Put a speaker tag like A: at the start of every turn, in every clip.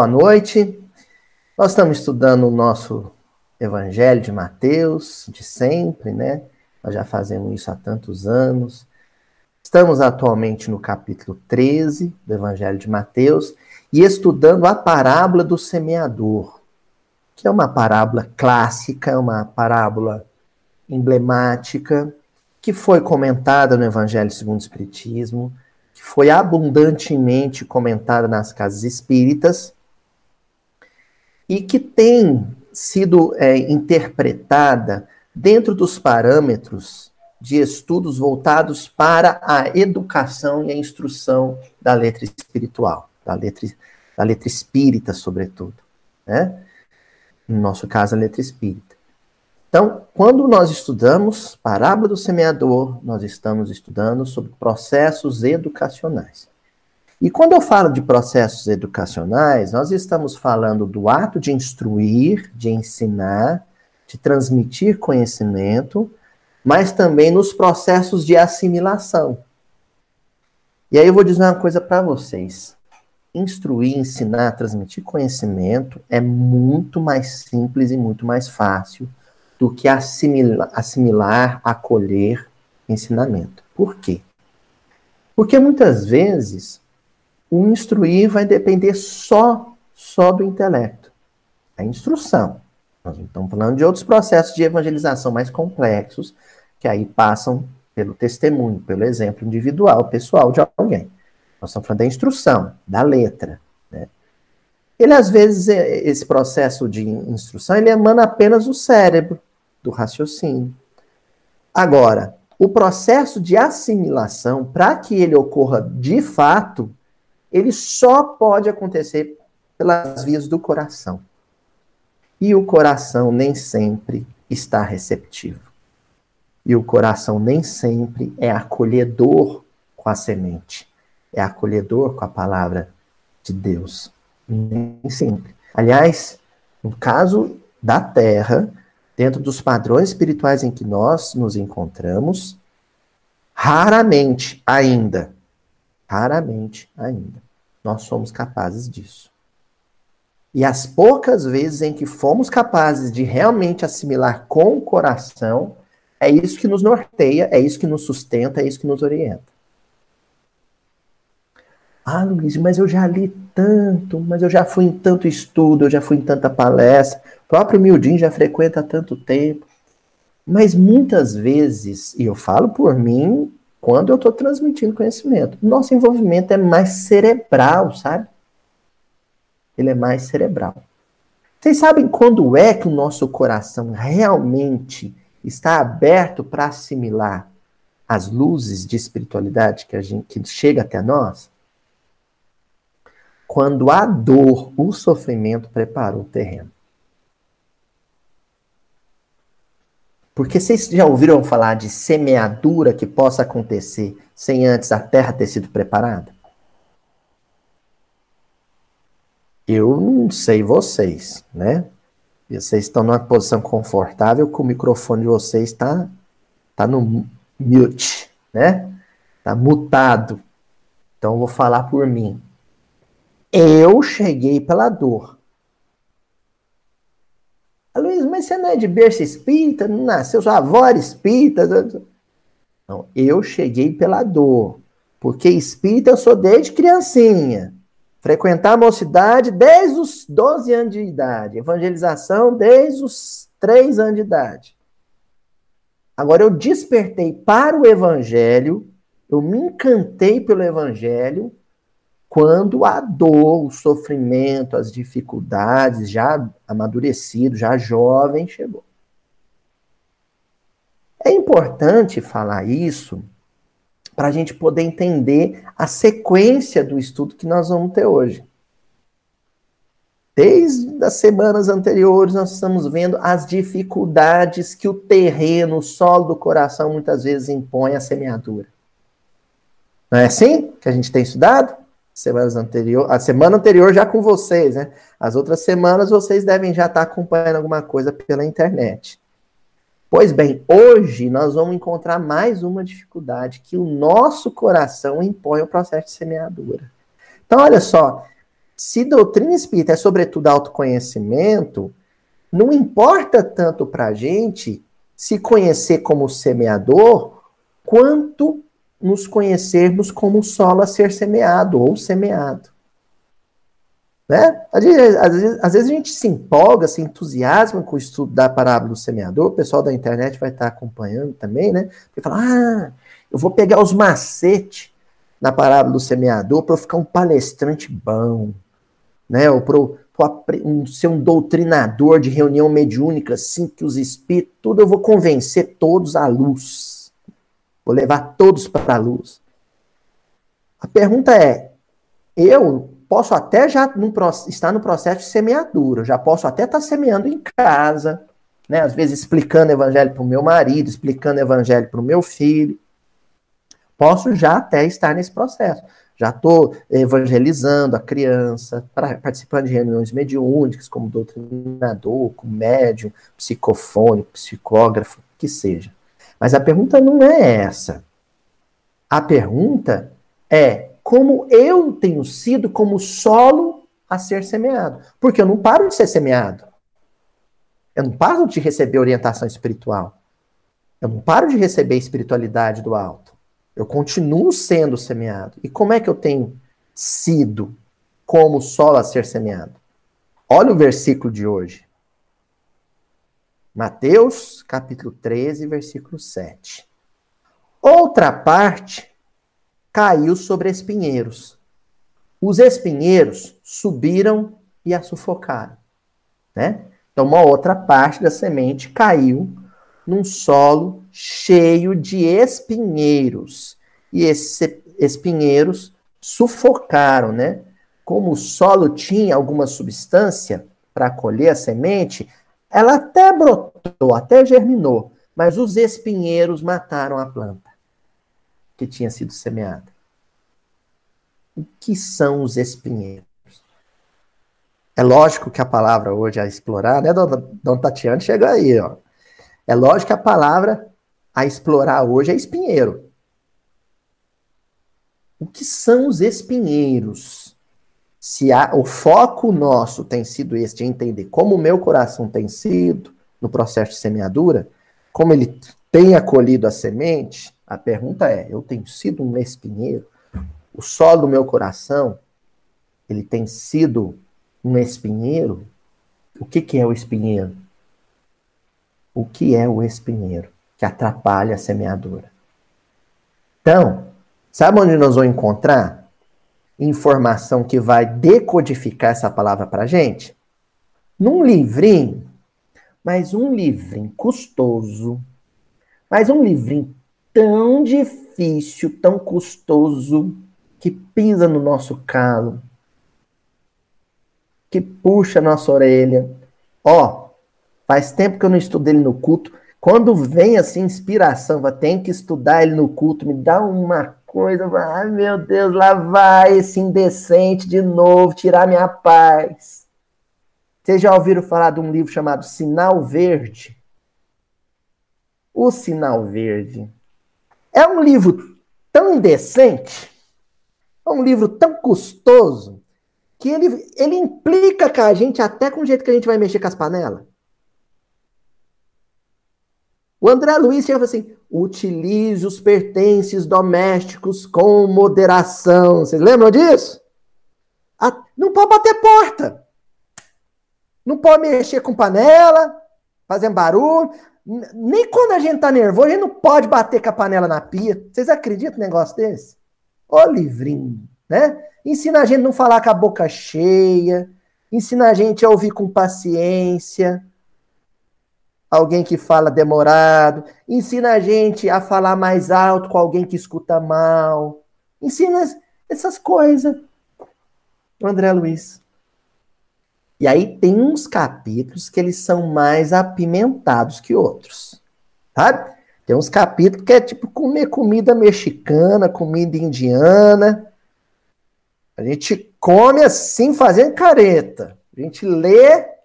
A: Boa noite. Nós estamos estudando o nosso Evangelho de Mateus, de sempre, né? Nós já fazemos isso há tantos anos. Estamos atualmente no capítulo 13 do Evangelho de Mateus e estudando a parábola do semeador, que é uma parábola clássica, uma parábola emblemática, que foi comentada no Evangelho segundo o Espiritismo, que foi abundantemente comentada nas casas espíritas e que tem sido é, interpretada dentro dos parâmetros de estudos voltados para a educação e a instrução da letra espiritual, da letra, da letra espírita, sobretudo. Né? No nosso caso, a letra espírita. Então, quando nós estudamos Parábola do Semeador, nós estamos estudando sobre processos educacionais. E quando eu falo de processos educacionais, nós estamos falando do ato de instruir, de ensinar, de transmitir conhecimento, mas também nos processos de assimilação. E aí eu vou dizer uma coisa para vocês. Instruir, ensinar, transmitir conhecimento é muito mais simples e muito mais fácil do que assimilar, assimilar acolher ensinamento. Por quê? Porque muitas vezes o instruir vai depender só, só do intelecto. A instrução. Nós estamos falando de outros processos de evangelização mais complexos, que aí passam pelo testemunho, pelo exemplo individual, pessoal de alguém. Nós estamos falando da instrução, da letra. Né? Ele, às vezes, é, esse processo de instrução, ele emana apenas do cérebro, do raciocínio. Agora, o processo de assimilação, para que ele ocorra de fato, ele só pode acontecer pelas vias do coração. E o coração nem sempre está receptivo. E o coração nem sempre é acolhedor com a semente, é acolhedor com a palavra de Deus. Nem sempre. Aliás, no caso da terra, dentro dos padrões espirituais em que nós nos encontramos, raramente ainda Raramente ainda nós somos capazes disso. E as poucas vezes em que fomos capazes de realmente assimilar com o coração, é isso que nos norteia, é isso que nos sustenta, é isso que nos orienta. Ah, Luiz, mas eu já li tanto, mas eu já fui em tanto estudo, eu já fui em tanta palestra, o próprio Mildin já frequenta há tanto tempo. Mas muitas vezes, e eu falo por mim, quando eu estou transmitindo conhecimento. Nosso envolvimento é mais cerebral, sabe? Ele é mais cerebral. Vocês sabem quando é que o nosso coração realmente está aberto para assimilar as luzes de espiritualidade que a gente que chega até nós? Quando a dor, o sofrimento preparou o terreno. Porque vocês já ouviram falar de semeadura que possa acontecer sem antes a terra ter sido preparada? Eu não sei vocês, né? Vocês estão numa posição confortável que o microfone de vocês está tá no mute, né? Está mutado. Então eu vou falar por mim. Eu cheguei pela dor. Luiz, mas você não é de berço espírita? Não nasceu sua avó era espírita? Não, eu cheguei pela dor. Porque espírita eu sou desde criancinha. Frequentar a mocidade desde os 12 anos de idade. Evangelização desde os 3 anos de idade. Agora eu despertei para o evangelho, eu me encantei pelo evangelho quando a dor, o sofrimento, as dificuldades, já amadurecido, já jovem, chegou. É importante falar isso para a gente poder entender a sequência do estudo que nós vamos ter hoje. Desde as semanas anteriores, nós estamos vendo as dificuldades que o terreno, o solo do coração, muitas vezes impõe à semeadura. Não é assim que a gente tem estudado? Semanas anterior, a semana anterior já com vocês, né? As outras semanas vocês devem já estar acompanhando alguma coisa pela internet. Pois bem, hoje nós vamos encontrar mais uma dificuldade que o nosso coração impõe ao processo de semeadura. Então, olha só, Se doutrina espírita é sobretudo autoconhecimento, não importa tanto para a gente se conhecer como semeador, quanto nos conhecermos como solo a ser semeado ou semeado. Né? Às, vezes, às, vezes, a gente se empolga, se entusiasma com o estudo da parábola do semeador, o pessoal da internet vai estar acompanhando também, né? Porque fala, ah, eu vou pegar os macetes na parábola do semeador para ficar um palestrante bom, né? Ou para um, ser um doutrinador de reunião mediúnica, assim que os espíritos, tudo eu vou convencer todos à luz. Vou levar todos para a luz. A pergunta é: eu posso até já no, estar no processo de semeadura, já posso até estar semeando em casa, né? Às vezes explicando o evangelho para o meu marido, explicando o evangelho para o meu filho. Posso já até estar nesse processo. Já estou evangelizando a criança, participando de reuniões mediúnicas, como doutrinador, como médium, psicofônico, psicógrafo, que seja. Mas a pergunta não é essa. A pergunta é como eu tenho sido como solo a ser semeado. Porque eu não paro de ser semeado. Eu não paro de receber orientação espiritual. Eu não paro de receber espiritualidade do alto. Eu continuo sendo semeado. E como é que eu tenho sido como solo a ser semeado? Olha o versículo de hoje. Mateus, capítulo 13, versículo 7. Outra parte caiu sobre espinheiros. Os espinheiros subiram e a sufocaram. Né? Então, uma outra parte da semente caiu num solo cheio de espinheiros. E esses espinheiros sufocaram, né? Como o solo tinha alguma substância para acolher a semente, ela até brotou, até germinou, mas os espinheiros mataram a planta que tinha sido semeada. O que são os espinheiros? É lógico que a palavra hoje a explorar, né, dona, dona Tatiana? Chega aí, ó. É lógico que a palavra a explorar hoje é espinheiro. O que são os espinheiros? Se há, o foco nosso tem sido esse de entender como o meu coração tem sido no processo de semeadura, como ele tem acolhido a semente, a pergunta é: eu tenho sido um espinheiro? O solo do meu coração, ele tem sido um espinheiro? O que, que é o espinheiro? O que é o espinheiro que atrapalha a semeadura? Então, sabe onde nós vamos encontrar informação que vai decodificar essa palavra para gente? Num livrinho, mas um livrinho custoso, mas um livrinho tão difícil, tão custoso, que pisa no nosso calo, que puxa nossa orelha. Ó, faz tempo que eu não estudo ele no culto. Quando vem assim inspiração, tem que estudar ele no culto, me dá uma coisa, ai meu Deus, lá vai esse indecente de novo tirar minha paz. Vocês já ouviram falar de um livro chamado Sinal Verde? O Sinal Verde é um livro tão indecente, é um livro tão custoso, que ele, ele implica com a gente até com o jeito que a gente vai mexer com as panelas. O André Luiz chega assim: utilize os pertences domésticos com moderação. Vocês lembram disso? Não pode bater porta. Não pode mexer com panela, fazendo barulho. Nem quando a gente tá nervoso, a gente não pode bater com a panela na pia. Vocês acreditam num negócio desse? Ô livrinho, né? Ensina a gente a não falar com a boca cheia, ensina a gente a ouvir com paciência, alguém que fala demorado, ensina a gente a falar mais alto com alguém que escuta mal, ensina essas coisas. André Luiz. E aí tem uns capítulos que eles são mais apimentados que outros. Sabe? Tem uns capítulos que é tipo comer comida mexicana, comida indiana. A gente come assim, fazendo careta. A gente lê.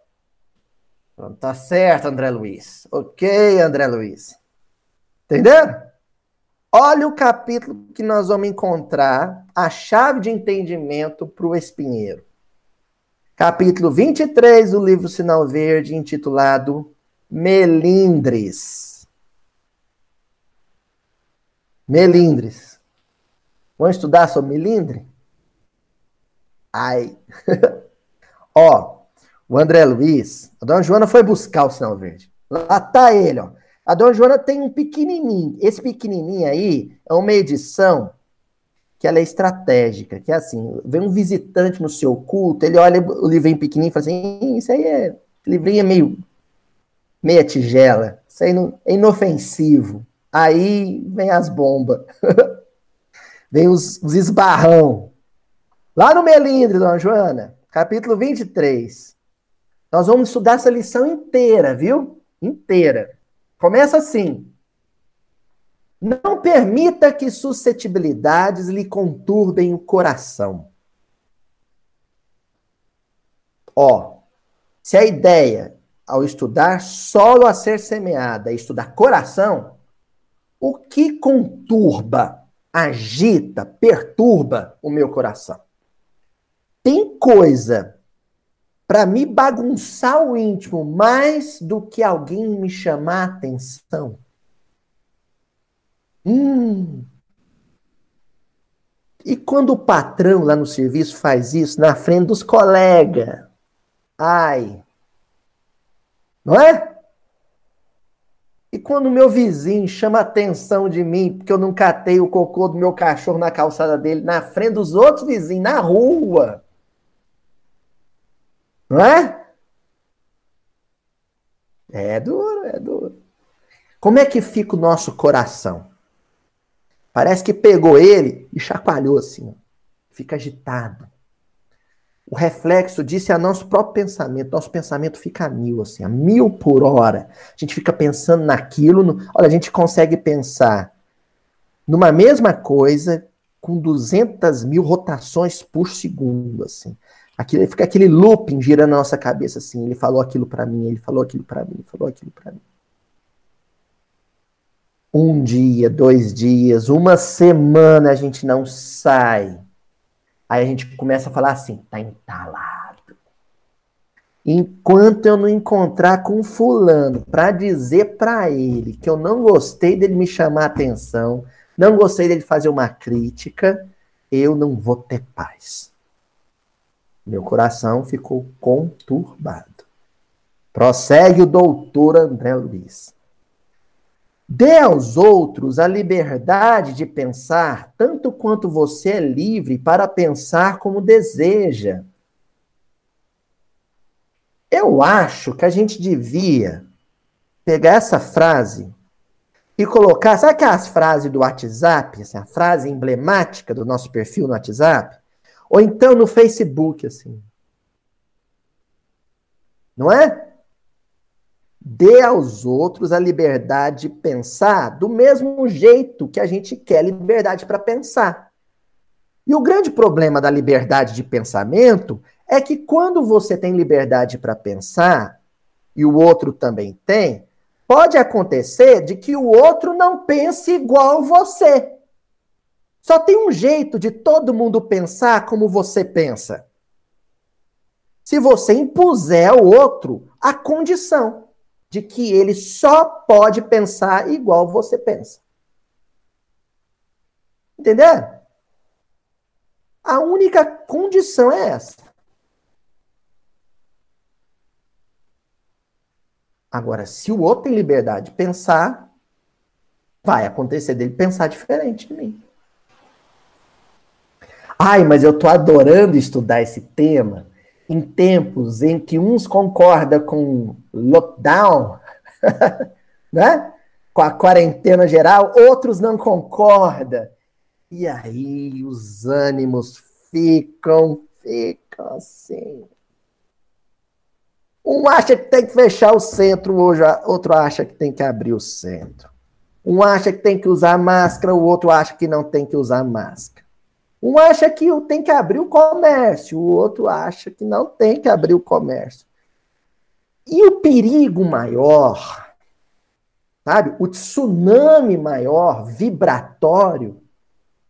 A: Tá certo, André Luiz. Ok, André Luiz. Entendeu? Olha o capítulo que nós vamos encontrar a chave de entendimento para o espinheiro. capítulo 23 do livro Sinal Verde, intitulado Melindres. Melindres. Vamos estudar sobre melindre? Ai. ó, o André Luiz, a dona Joana foi buscar o sinal verde. Lá tá ele, ó. A dona Joana tem um pequenininho. Esse pequenininho aí é uma edição que ela é estratégica, que é assim, vem um visitante no seu culto, ele olha o livrinho pequenininho e fala assim, isso aí é, livrinho é meio, meia tigela, isso aí não, é inofensivo. Aí vem as bombas, vem os, os esbarrão. Lá no Melindre, dona Joana, capítulo 23, nós vamos estudar essa lição inteira, viu? Inteira. Começa assim. Não permita que suscetibilidades lhe conturbem o coração. Ó, se a ideia ao estudar solo a ser semeada é estudar coração, o que conturba, agita, perturba o meu coração? Tem coisa para me bagunçar o íntimo mais do que alguém me chamar a atenção? Hum. E quando o patrão lá no serviço faz isso na frente dos colegas? Ai. Não é? E quando o meu vizinho chama atenção de mim porque eu não catei o cocô do meu cachorro na calçada dele, na frente dos outros vizinhos, na rua? Não é? É duro, é duro. Como é que fica o nosso coração? Parece que pegou ele e chacoalhou assim. Fica agitado. O reflexo disso é nosso próprio pensamento. Nosso pensamento fica a mil, assim, a mil por hora. A gente fica pensando naquilo. No... Olha, a gente consegue pensar numa mesma coisa com 200 mil rotações por segundo, assim. Aquilo, fica aquele looping girando na nossa cabeça, assim. Ele falou aquilo para mim, ele falou aquilo para mim, ele falou aquilo para mim um dia, dois dias, uma semana a gente não sai. Aí a gente começa a falar assim, tá entalado. Enquanto eu não encontrar com fulano para dizer para ele que eu não gostei dele me chamar atenção, não gostei dele fazer uma crítica, eu não vou ter paz. Meu coração ficou conturbado. Prossegue o doutor André Luiz. Dê aos outros a liberdade de pensar tanto quanto você é livre para pensar como deseja. Eu acho que a gente devia pegar essa frase e colocar, sabe aquelas frases do WhatsApp, assim, a frase emblemática do nosso perfil no WhatsApp? Ou então no Facebook, assim. Não é? dê aos outros a liberdade de pensar do mesmo jeito que a gente quer liberdade para pensar. E o grande problema da liberdade de pensamento é que quando você tem liberdade para pensar e o outro também tem, pode acontecer de que o outro não pense igual você. Só tem um jeito de todo mundo pensar como você pensa. Se você impuser ao outro a condição de que ele só pode pensar igual você pensa. Entendeu? A única condição é essa. Agora, se o outro tem liberdade de pensar, vai acontecer dele pensar diferente de mim. Ai, mas eu tô adorando estudar esse tema em tempos em que uns concordam com lockdown, né? com a quarentena geral, outros não concordam. E aí os ânimos ficam, ficam assim. Um acha que tem que fechar o centro hoje, outro acha que tem que abrir o centro. Um acha que tem que usar máscara, o outro acha que não tem que usar máscara. Um acha que tem que abrir o comércio, o outro acha que não tem que abrir o comércio. E o perigo maior, sabe? O tsunami maior, vibratório,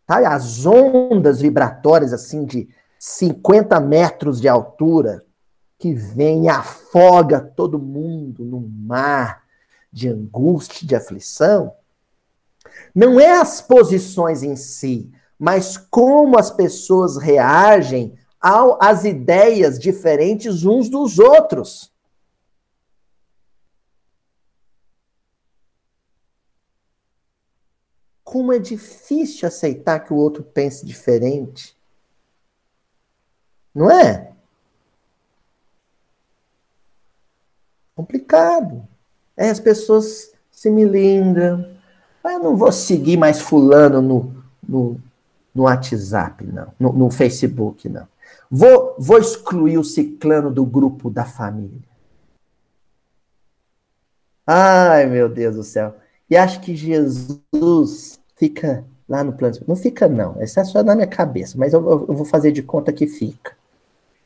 A: sabe? As ondas vibratórias assim de 50 metros de altura, que vem e afoga todo mundo no mar de angústia, de aflição, não é as posições em si, mas como as pessoas reagem ao, às ideias diferentes uns dos outros. Como é difícil aceitar que o outro pense diferente. Não é? Complicado. É, as pessoas se milindram. Ah, eu não vou seguir mais fulano no, no, no WhatsApp, não. No, no Facebook, não. Vou, vou excluir o ciclano do grupo da família. Ai, meu Deus do céu. E acho que Jesus fica lá no plano. Não fica, não. Isso é só na minha cabeça, mas eu, eu, eu vou fazer de conta que fica.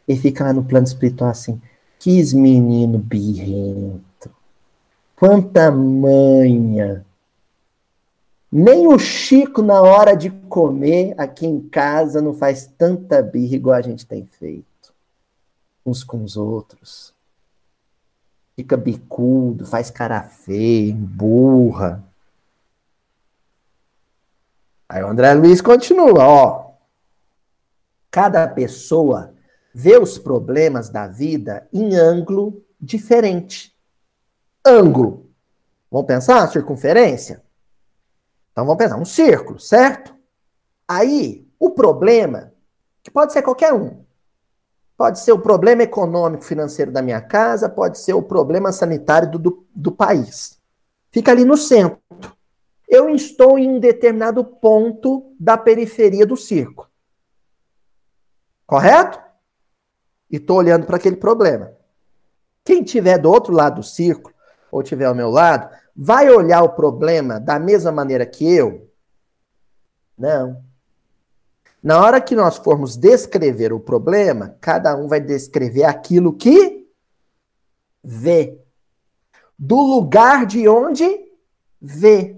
A: Ele fica lá no plano espiritual assim. Quis menino birrento. Quanta manha. Nem o Chico, na hora de comer aqui em casa, não faz tanta birra igual a gente tem feito. Uns com os outros. Fica bicudo, faz cara feia, burra. Aí o André Luiz continua, ó. Cada pessoa vê os problemas da vida em ângulo diferente. Ângulo. Vamos pensar? Circunferência? Então vamos pensar, um círculo, certo? Aí, o problema, que pode ser qualquer um. Pode ser o problema econômico financeiro da minha casa, pode ser o problema sanitário do, do, do país. Fica ali no centro. Eu estou em um determinado ponto da periferia do círculo. Correto? E estou olhando para aquele problema. Quem tiver do outro lado do círculo, ou tiver ao meu lado, vai olhar o problema da mesma maneira que eu? Não. Na hora que nós formos descrever o problema, cada um vai descrever aquilo que vê. Do lugar de onde vê.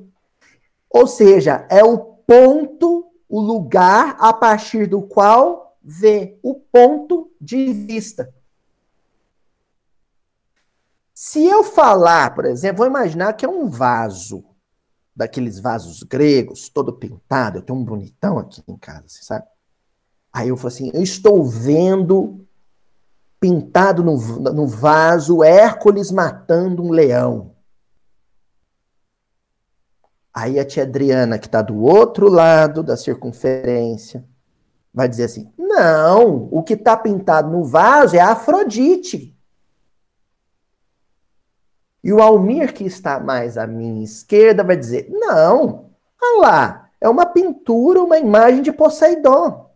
A: Ou seja, é o ponto, o lugar a partir do qual vê, o ponto de vista. Se eu falar, por exemplo, vou imaginar que é um vaso, daqueles vasos gregos, todo pintado, eu tenho um bonitão aqui em casa, você sabe? Aí eu falo assim, eu estou vendo pintado no, no vaso Hércules matando um leão. Aí a tia Adriana, que está do outro lado da circunferência, vai dizer assim: não, o que está pintado no vaso é a Afrodite. E o Almir, que está mais à minha esquerda, vai dizer: não, olha lá, é uma pintura, uma imagem de Poseidon.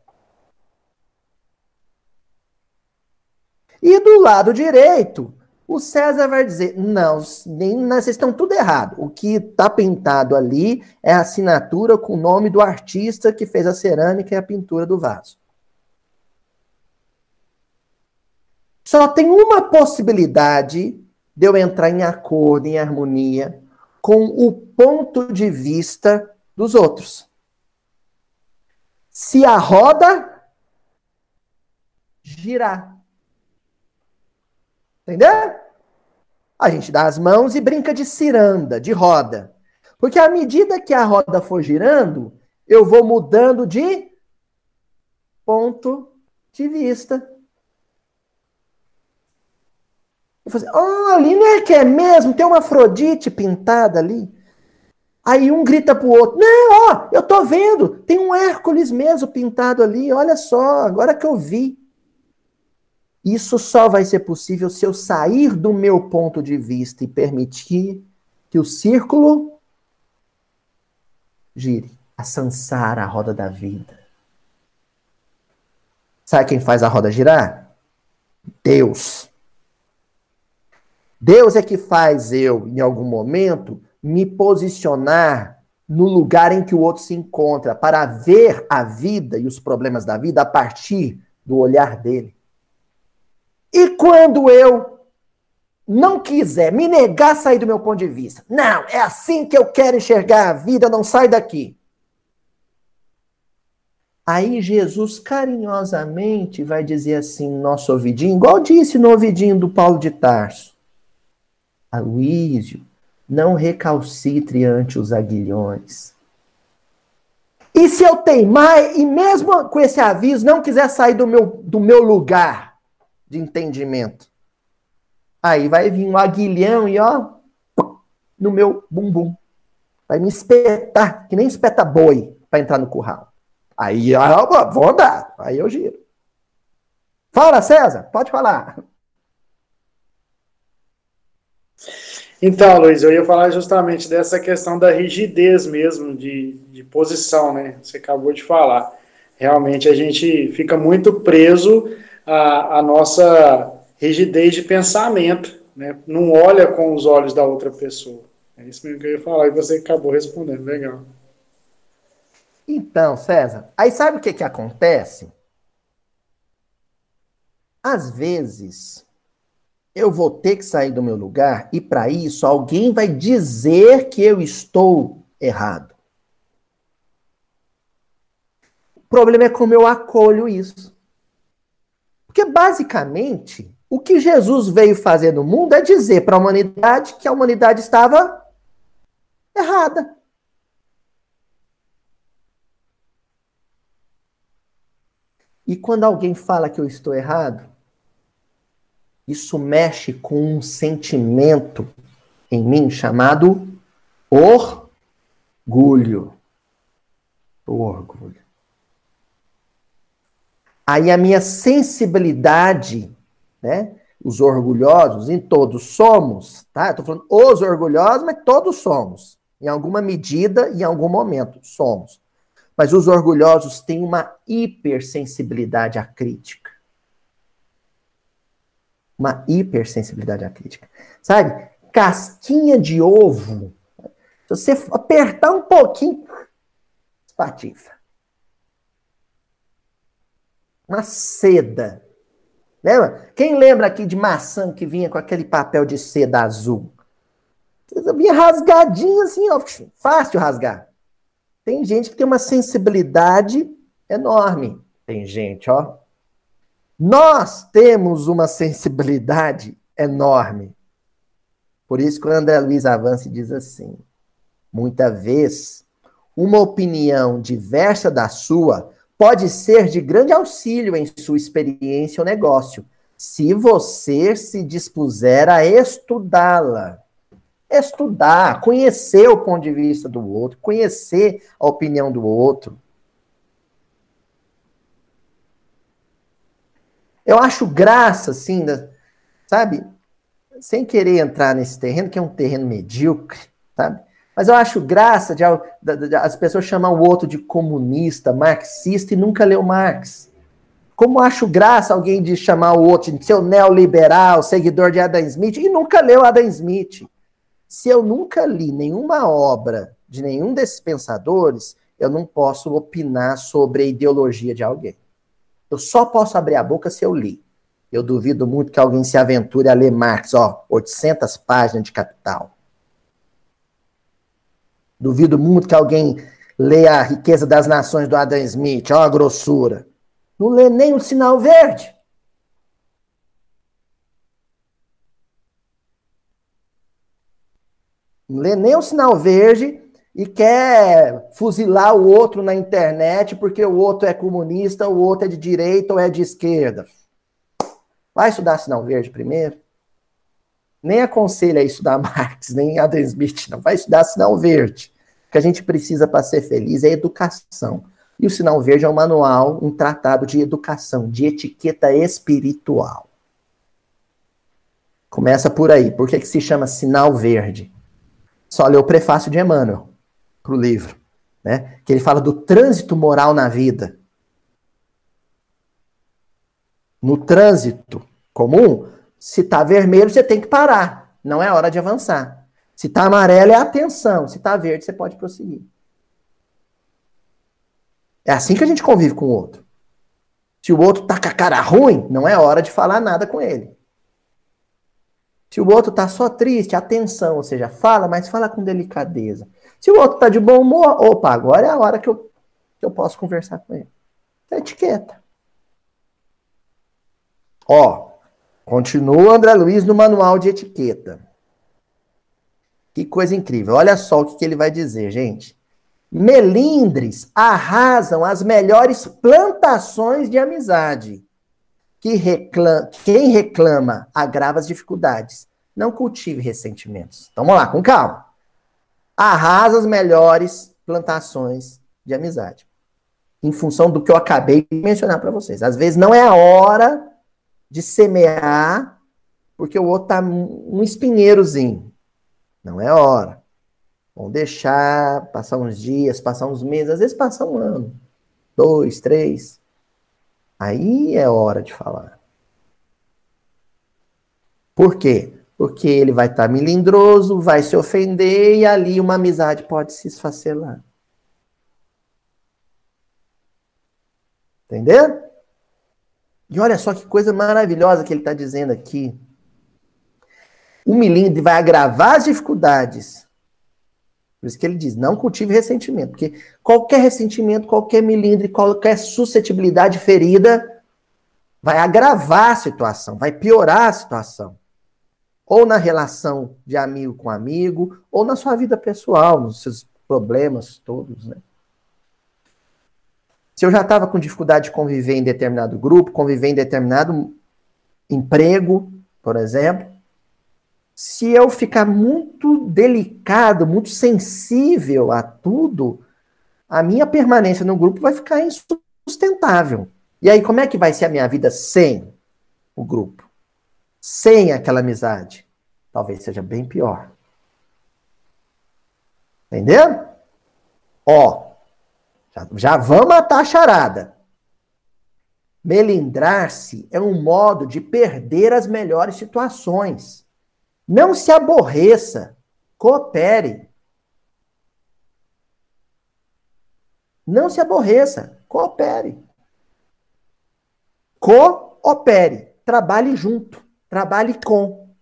A: E do lado direito, o César vai dizer: não, nem, vocês estão tudo errado. O que está pintado ali é a assinatura com o nome do artista que fez a cerâmica e a pintura do vaso. Só tem uma possibilidade de eu entrar em acordo, em harmonia com o ponto de vista dos outros. Se a roda girar. Entendeu? A gente dá as mãos e brinca de ciranda, de roda. Porque à medida que a roda for girando, eu vou mudando de ponto de vista. Eu falei assim, oh, ali não é que é mesmo? Tem uma Afrodite pintada ali. Aí um grita pro outro, não, ó, eu tô vendo, tem um Hércules mesmo pintado ali, olha só, agora que eu vi. Isso só vai ser possível se eu sair do meu ponto de vista e permitir que o círculo gire, a sansara, a roda da vida. Sabe quem faz a roda girar? Deus. Deus é que faz eu, em algum momento, me posicionar no lugar em que o outro se encontra, para ver a vida e os problemas da vida a partir do olhar dele. E quando eu não quiser me negar a sair do meu ponto de vista, não, é assim que eu quero enxergar a vida, não sai daqui. Aí Jesus carinhosamente vai dizer assim no nosso ouvidinho, igual disse no ouvidinho do Paulo de Tarso. Aloísio, não recalcitre ante os aguilhões. E se eu teimar, e mesmo com esse aviso, não quiser sair do meu, do meu lugar de entendimento, aí vai vir um aguilhão e ó, no meu bumbum. Vai me espetar, que nem espeta boi para entrar no curral. Aí eu vou andar, aí eu giro. Fala, César, pode falar.
B: Então, Luiz, eu ia falar justamente dessa questão da rigidez mesmo, de, de posição, né? Você acabou de falar. Realmente a gente fica muito preso à, à nossa rigidez de pensamento, né? Não olha com os olhos da outra pessoa. É isso mesmo que eu ia falar e você acabou respondendo. Legal.
A: Então, César, aí sabe o que, que acontece? Às vezes, eu vou ter que sair do meu lugar e, para isso, alguém vai dizer que eu estou errado. O problema é como eu acolho isso. Porque, basicamente, o que Jesus veio fazer no mundo é dizer para a humanidade que a humanidade estava errada. E quando alguém fala que eu estou errado, isso mexe com um sentimento em mim chamado orgulho. O orgulho. Aí a minha sensibilidade, né? Os orgulhosos, em todos somos, tá? Tô falando os orgulhosos, mas todos somos. Em alguma medida, em algum momento, somos. Mas os orgulhosos têm uma hipersensibilidade à crítica. Uma hipersensibilidade à crítica. Sabe? Casquinha de ovo. Se você apertar um pouquinho, espatifa. Uma seda. Lembra? Quem lembra aqui de maçã que vinha com aquele papel de seda azul? Vinha rasgadinho assim, ó, fácil rasgar. Tem gente que tem uma sensibilidade enorme. Tem gente, ó. Nós temos uma sensibilidade enorme. Por isso que o André Luiz Avance diz assim: muita vez, uma opinião diversa da sua pode ser de grande auxílio em sua experiência ou negócio, se você se dispuser a estudá-la estudar, conhecer o ponto de vista do outro, conhecer a opinião do outro. Eu acho graça, assim, sabe? Sem querer entrar nesse terreno, que é um terreno medíocre, sabe? Mas eu acho graça de, de, de, as pessoas chamar o outro de comunista, marxista e nunca leu Marx. Como acho graça alguém de chamar o outro de seu neoliberal, seguidor de Adam Smith, e nunca leu Adam Smith. Se eu nunca li nenhuma obra de nenhum desses pensadores, eu não posso opinar sobre a ideologia de alguém. Eu só posso abrir a boca se eu li. Eu duvido muito que alguém se aventure a ler Marx, ó, 800 páginas de Capital. Duvido muito que alguém leia a riqueza das nações do Adam Smith, ó a grossura. Não lê nem o sinal verde. Não lê nem o sinal verde e quer fuzilar o outro na internet porque o outro é comunista, o outro é de direita ou é de esquerda. Vai estudar sinal verde primeiro. Nem aconselha a estudar Marx, nem Adam Smith, não. Vai estudar sinal verde. O que a gente precisa para ser feliz é educação. E o sinal verde é um manual, um tratado de educação, de etiqueta espiritual. Começa por aí. Por que, que se chama sinal verde? Só lê o prefácio de Emmanuel para o livro, né? Que ele fala do trânsito moral na vida. No trânsito comum, se está vermelho, você tem que parar. Não é hora de avançar. Se está amarelo, é atenção. Se está verde, você pode prosseguir. É assim que a gente convive com o outro. Se o outro tá com a cara ruim, não é hora de falar nada com ele. Se o outro tá só triste, atenção, ou seja, fala, mas fala com delicadeza. Se o outro tá de bom humor, opa, agora é a hora que eu, que eu posso conversar com ele. É etiqueta. Ó, continua André Luiz no manual de etiqueta. Que coisa incrível. Olha só o que, que ele vai dizer, gente. Melindres arrasam as melhores plantações de amizade. Que reclama, quem reclama agrava as dificuldades. Não cultive ressentimentos. Então, vamos lá, com calma. Arrasa as melhores plantações de amizade. Em função do que eu acabei de mencionar para vocês. Às vezes não é a hora de semear, porque o outro tá um espinheirozinho. Não é hora. Vamos deixar passar uns dias, passar uns meses, às vezes passar um ano, dois, três. Aí é hora de falar. Por quê? Porque ele vai estar tá melindroso, vai se ofender e ali uma amizade pode se esfacelar. Entendeu? E olha só que coisa maravilhosa que ele está dizendo aqui. O milindre vai agravar as dificuldades. Por isso que ele diz: não cultive ressentimento. Porque qualquer ressentimento, qualquer milindre, qualquer suscetibilidade ferida vai agravar a situação, vai piorar a situação. Ou na relação de amigo com amigo, ou na sua vida pessoal, nos seus problemas todos, né? Se eu já estava com dificuldade de conviver em determinado grupo, conviver em determinado emprego, por exemplo, se eu ficar muito delicado, muito sensível a tudo, a minha permanência no grupo vai ficar insustentável. E aí, como é que vai ser a minha vida sem o grupo? Sem aquela amizade? Talvez seja bem pior. Entendeu? Ó, já, já vamos matar a charada. Melindrar-se é um modo de perder as melhores situações. Não se aborreça, coopere. Não se aborreça, coopere. Coopere, trabalhe junto, trabalhe com.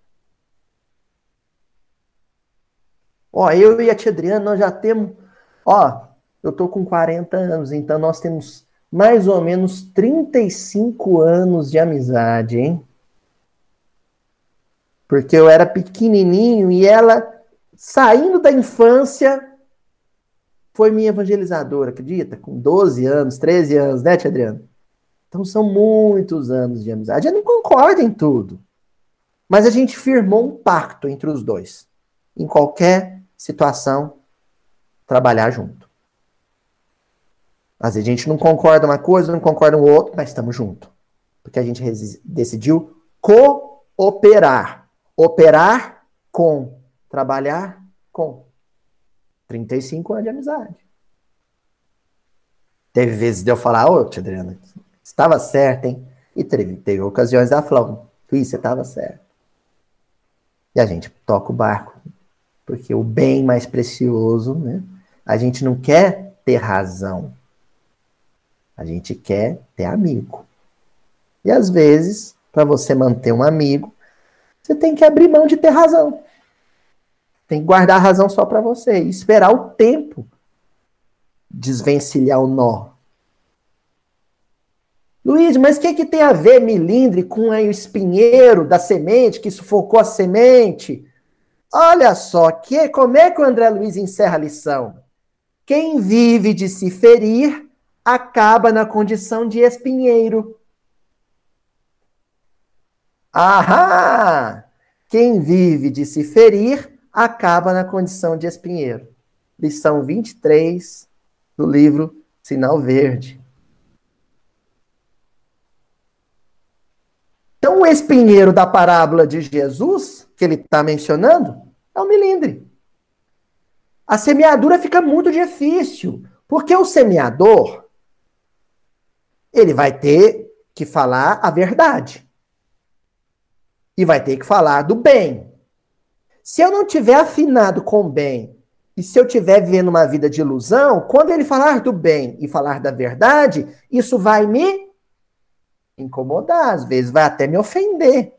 A: Ó, eu e a tia Adriana, nós já temos, ó, eu tô com 40 anos, então nós temos mais ou menos 35 anos de amizade, hein? Porque eu era pequenininho e ela, saindo da infância, foi minha evangelizadora, acredita? Com 12 anos, 13 anos, né, Tia Adriana? Então são muitos anos de amizade. Eu não concordo em tudo. Mas a gente firmou um pacto entre os dois. Em qualquer situação, trabalhar junto. Às vezes a gente não concorda uma coisa, não concorda um outro, mas estamos juntos. Porque a gente decidiu cooperar. Operar com. Trabalhar com. 35 anos de amizade. Teve vezes de eu falar, ô, tia Adriana, estava certo, hein? E teve, teve ocasiões dela falar, Luiz, você estava certo. E a gente toca o barco. Porque o bem mais precioso, né? A gente não quer ter razão. A gente quer ter amigo. E às vezes, para você manter um amigo, você tem que abrir mão de ter razão. Tem que guardar a razão só para você e esperar o tempo desvencilhar o nó. Luiz, mas o que, que tem a ver milindre com o espinheiro da semente que sufocou a semente? Olha só, que, como é que o André Luiz encerra a lição? Quem vive de se ferir acaba na condição de espinheiro. Ahá! Quem vive de se ferir acaba na condição de espinheiro. Lição 23 do livro Sinal Verde. Então, o espinheiro da parábola de Jesus, que ele está mencionando, é o milindre. A semeadura fica muito difícil, porque o semeador, ele vai ter que falar a verdade. E vai ter que falar do bem. Se eu não tiver afinado com o bem, e se eu estiver vivendo uma vida de ilusão, quando ele falar do bem e falar da verdade, isso vai me incomodar, às vezes vai até me ofender.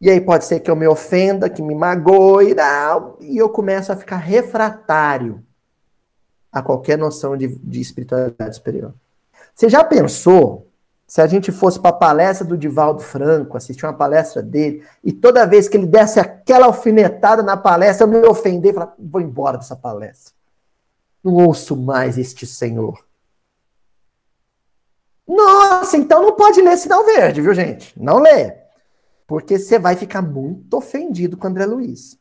A: E aí pode ser que eu me ofenda, que me magoe, e eu começo a ficar refratário a qualquer noção de, de espiritualidade superior. Você já pensou se a gente fosse para a palestra do Divaldo Franco, assistir uma palestra dele, e toda vez que ele desse aquela alfinetada na palestra, eu me ofender e falar, vou embora dessa palestra. Não ouço mais este senhor. Nossa, então não pode ler sinal verde, viu, gente? Não lê. Porque você vai ficar muito ofendido com André Luiz.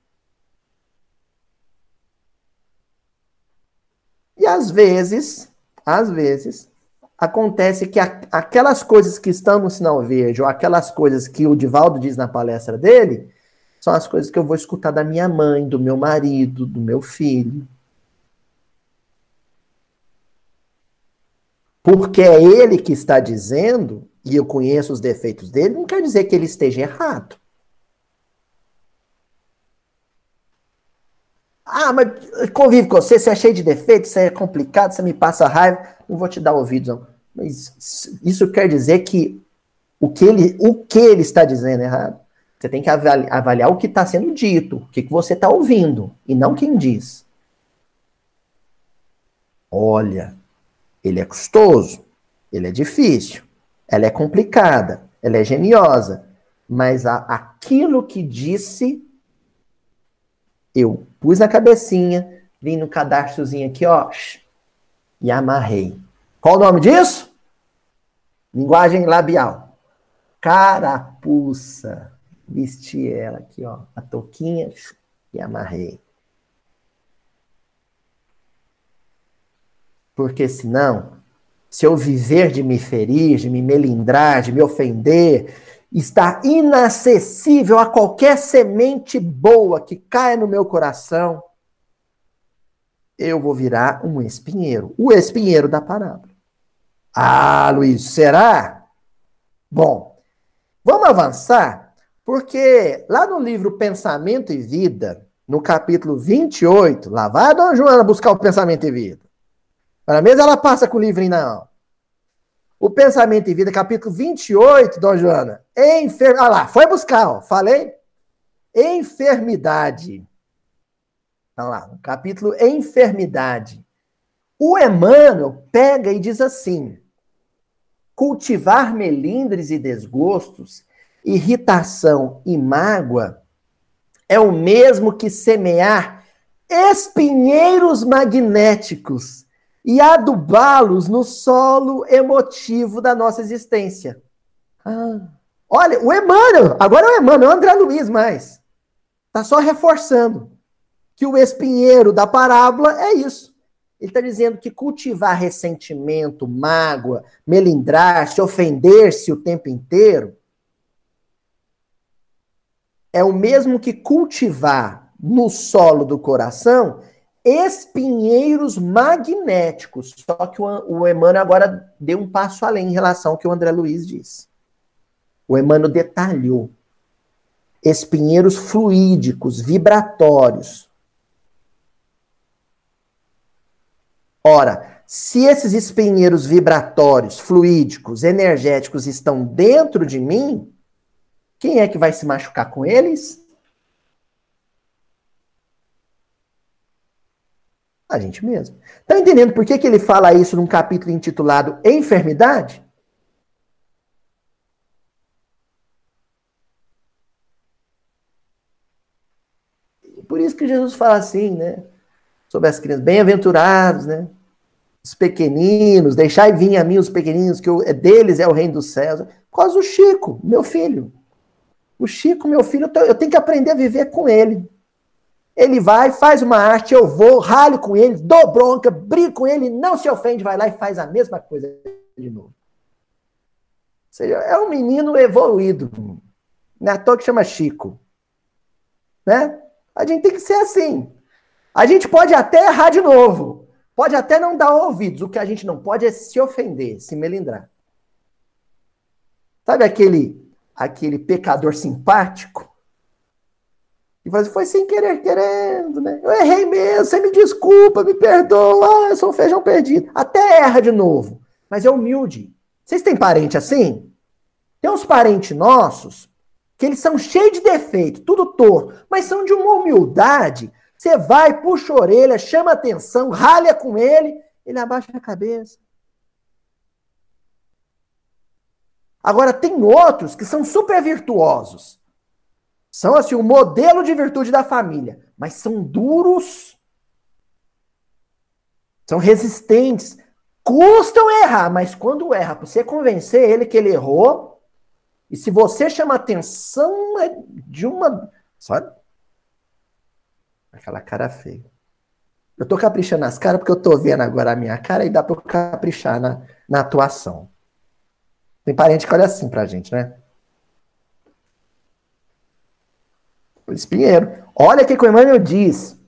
A: E às vezes, às vezes, acontece que a, aquelas coisas que estão no sinal verde, ou aquelas coisas que o Divaldo diz na palestra dele, são as coisas que eu vou escutar da minha mãe, do meu marido, do meu filho. Porque é ele que está dizendo, e eu conheço os defeitos dele, não quer dizer que ele esteja errado. Ah, mas convive com você, você é cheio de defeitos, você é complicado, você me passa raiva, não vou te dar ouvidos, não. Mas isso quer dizer que o que ele, o que ele está dizendo é errado. Você tem que avaliar, avaliar o que está sendo dito, o que, que você está ouvindo, e não quem diz. Olha, ele é custoso, ele é difícil, ela é complicada, ela é geniosa, mas a, aquilo que disse eu pus na cabecinha, vim no cadastrozinho aqui, ó, e amarrei. Qual o nome disso? Linguagem labial. Carapuça. Vesti ela aqui, ó, a touquinha e amarrei. Porque senão, se eu viver de me ferir, de me melindrar, de me ofender, está inacessível a qualquer semente boa que caia no meu coração, eu vou virar um espinheiro, o espinheiro da parábola. Ah, Luiz, será? Bom, vamos avançar, porque lá no livro Pensamento e Vida, no capítulo 28, lá vai a Dona Joana buscar o Pensamento e Vida. Para mesmo ela passa com o livrinho na mão. O Pensamento e Vida, capítulo 28, Dona Joana. Enfer... Ah lá, foi buscar, ó. Falei? Enfermidade. Então lá, capítulo Enfermidade. O Emmanuel pega e diz assim: cultivar melindres e desgostos, irritação e mágoa é o mesmo que semear espinheiros magnéticos e adubá-los no solo emotivo da nossa existência. Ah. Olha, o Emmanuel, agora é o Emmanuel, é o André Luiz mais. Está só reforçando que o espinheiro da parábola é isso. Ele está dizendo que cultivar ressentimento, mágoa, melindrar-se, ofender-se o tempo inteiro é o mesmo que cultivar no solo do coração espinheiros magnéticos. Só que o, o Emmanuel agora deu um passo além em relação ao que o André Luiz disse. O Emmanuel detalhou. Espinheiros fluídicos, vibratórios. Ora, se esses espinheiros vibratórios, fluídicos, energéticos estão dentro de mim, quem é que vai se machucar com eles? A gente mesmo. Tá entendendo por que, que ele fala isso num capítulo intitulado Enfermidade? Por isso que Jesus fala assim, né? Sobre as crianças, bem-aventurados, né? Os pequeninos, deixai vir a mim os pequeninos, que eu, é deles é o reino dos céus. Causa do Chico, meu filho. O Chico, meu filho, eu tenho que aprender a viver com ele. Ele vai, faz uma arte, eu vou, ralho com ele, dou bronca, brigo com ele, não se ofende, vai lá e faz a mesma coisa de novo. Ou seja, é um menino evoluído. Não é toa que chama Chico. Né? A gente tem que ser assim. A gente pode até errar de novo. Pode até não dar ouvidos. O que a gente não pode é se ofender, se melindrar. Sabe aquele, aquele pecador simpático? E assim, foi sem querer querendo, né? Eu errei mesmo, você me desculpa, me perdoa, ah, eu sou um feijão perdido. Até erra de novo, mas é humilde. Vocês têm parente assim? Tem uns parentes nossos que eles são cheios de defeito, tudo torto, mas são de uma humildade Você vai, puxa a orelha, chama atenção, ralha com ele, ele abaixa a cabeça. Agora, tem outros que são super virtuosos. São, assim, o modelo de virtude da família. Mas são duros. São resistentes. Custam errar, mas quando erra, você convencer ele que ele errou, e se você chama atenção é de uma. Sabe? Aquela cara feia. Eu tô caprichando nas caras porque eu tô vendo agora a minha cara e dá pra eu caprichar na, na atuação. Tem parente que olha assim pra gente, né? Luiz Pinheiro. Olha que o Emmanuel diz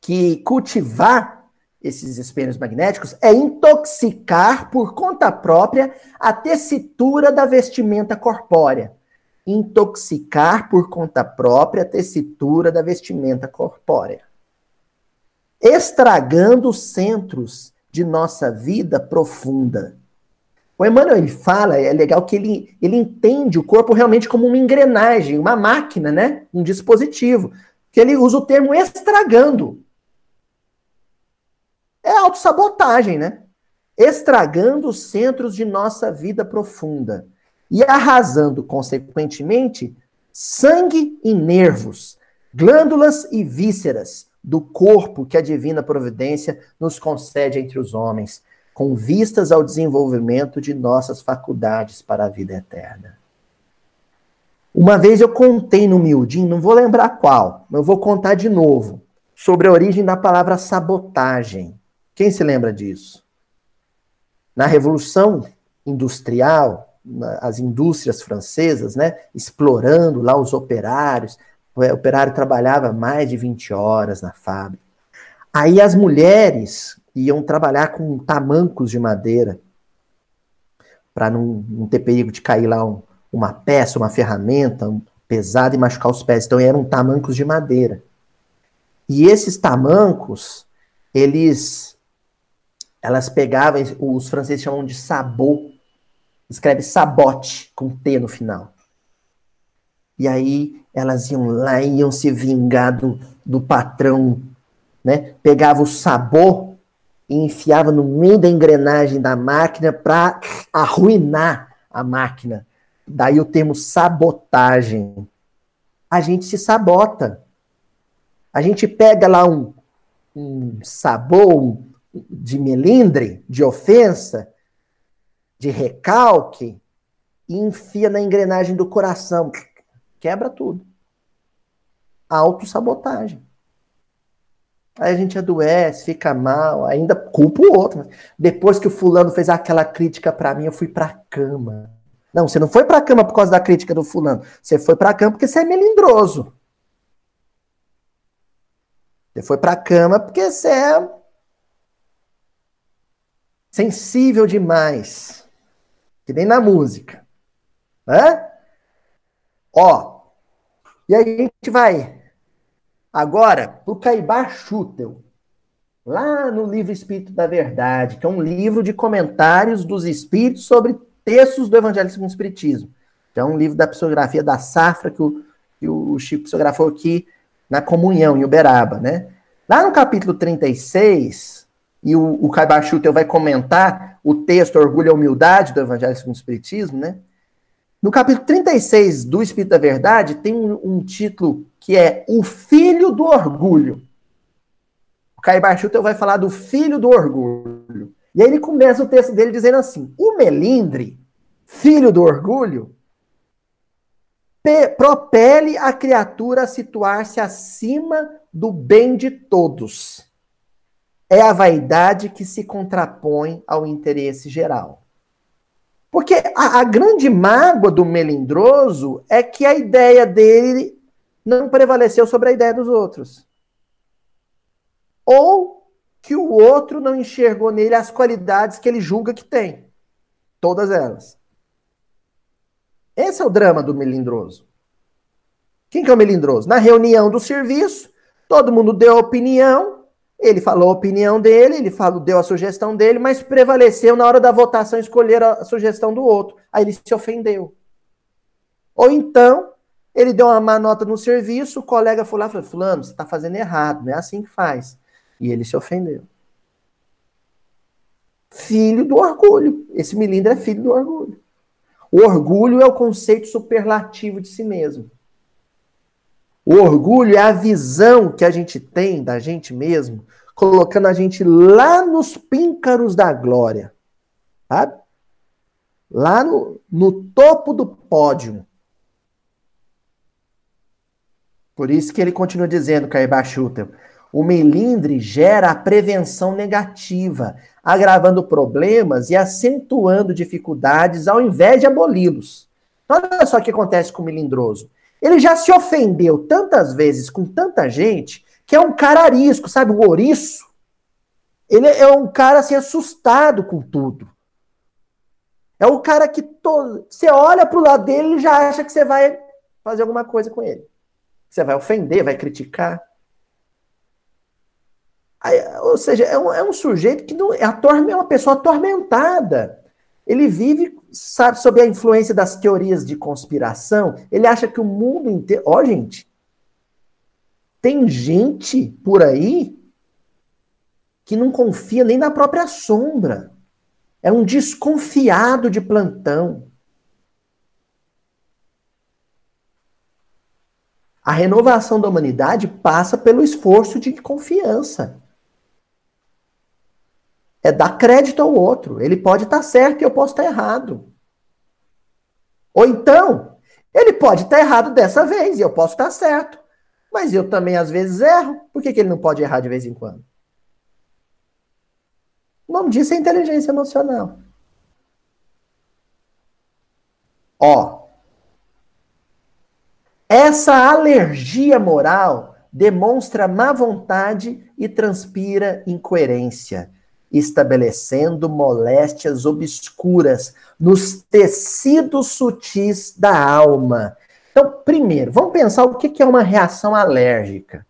A: que cultivar esses espelhos magnéticos é intoxicar por conta própria a tessitura da vestimenta corpórea. Intoxicar por conta própria a tessitura da vestimenta corpórea. Estragando os centros de nossa vida profunda. O Emmanuel ele fala, é legal que ele, ele entende o corpo realmente como uma engrenagem, uma máquina, né? Um dispositivo. Que ele usa o termo estragando. É autossabotagem, né? Estragando os centros de nossa vida profunda e arrasando, consequentemente, sangue e nervos, glândulas e vísceras do corpo que a divina providência nos concede entre os homens com vistas ao desenvolvimento de nossas faculdades para a vida eterna. Uma vez eu contei no miudinho, não vou lembrar qual, mas eu vou contar de novo, sobre a origem da palavra sabotagem. Quem se lembra disso? Na Revolução Industrial, as indústrias francesas, né, explorando lá os operários, o operário trabalhava mais de 20 horas na fábrica. Aí as mulheres iam trabalhar com tamancos de madeira para não, não, ter perigo de cair lá um, uma peça, uma ferramenta um, pesada e machucar os pés. Então eram tamancos de madeira. E esses tamancos, eles elas pegavam, os franceses chamam de sabot, escreve sabote com T no final. E aí elas iam lá, iam se vingar do, do patrão, né? Pegava o sabor e enfiava no meio da engrenagem da máquina para arruinar a máquina. Daí o termo sabotagem. A gente se sabota. A gente pega lá um, um sabor de melindre, de ofensa, de recalque, e enfia na engrenagem do coração. Quebra tudo. Autossabotagem. Aí a gente adoece, fica mal, ainda culpa o outro. Depois que o fulano fez aquela crítica para mim, eu fui pra cama. Não, você não foi pra cama por causa da crítica do fulano. Você foi pra cama porque você é melindroso. Você foi pra cama porque você é sensível demais. Que nem na música. Hã? Ó. E aí a gente vai Agora, para o Caibar Schutel, lá no livro Espírito da Verdade, que é um livro de comentários dos espíritos sobre textos do Evangelho segundo o Espiritismo. Que é um livro da psicografia da Safra, que o, que o Chico psicografou aqui na comunhão, em Uberaba, né? Lá no capítulo 36, e o, o Caibar Schutel vai comentar o texto Orgulho e Humildade do Evangelho segundo o Espiritismo, né? No capítulo 36 do Espírito da Verdade, tem um, um título que é O Filho do Orgulho. O Schutel vai falar do filho do orgulho. E aí ele começa o texto dele dizendo assim: O melindre, filho do orgulho, propele a criatura a situar-se acima do bem de todos. É a vaidade que se contrapõe ao interesse geral. Porque a, a, grande mágoa do melindroso é que a ideia dele não prevaleceu sobre a ideia dos outros. Ou que o outro não enxergou nele as qualidades que ele julga que tem. Todas elas. Esse é o drama do melindroso. Quem que é o melindroso? Na reunião do serviço, todo mundo deu opinião, ele falou a opinião dele, ele falou, deu a sugestão dele, mas prevaleceu na hora da votação escolher a sugestão do outro. Aí ele se ofendeu. Ou então, Ele deu uma má nota no serviço, o colega foi lá e falou: Fulano, você está fazendo errado, não é assim que faz. E ele se ofendeu. Filho do orgulho. Esse milindre é filho do orgulho. O orgulho é o conceito superlativo de si mesmo. O orgulho é a visão que a gente tem da gente mesmo, colocando a gente lá nos píncaros da glória. Sabe? Lá no, no topo do pódio. Por isso que ele continua dizendo, Caibar Schutter, o melindre gera a prevenção negativa, agravando problemas e acentuando dificuldades ao invés de aboli-los. Então, olha só o que acontece com o melindroso. Ele já se ofendeu tantas vezes com tanta gente que é um cara arisco, sabe? O ouriço. Ele é um cara assim assustado com tudo. É o cara que todo... você olha para o lado dele e já acha que você vai fazer alguma coisa com ele. Você vai ofender, vai criticar. Aí, ou seja, é um, é um, sujeito que não, é uma pessoa atormentada. Ele vive, sabe, sob a influência das teorias de conspiração. Ele acha que o mundo inteiro. Ó, oh, gente, tem gente por aí que não confia nem na própria sombra. É um desconfiado de plantão. A renovação da humanidade passa pelo esforço de confiança. É dar crédito ao outro. Ele pode estar certo e eu posso estar errado. Ou então, ele pode estar errado dessa vez e eu posso estar certo. Mas eu também às vezes erro. Por que, que ele não pode errar de vez em quando? O nome disso é inteligência emocional. Ó, essa alergia moral demonstra má vontade e transpira incoerência, estabelecendo moléstias obscuras nos tecidos sutis da alma. Então, primeiro, vamos pensar o que é uma reação alérgica.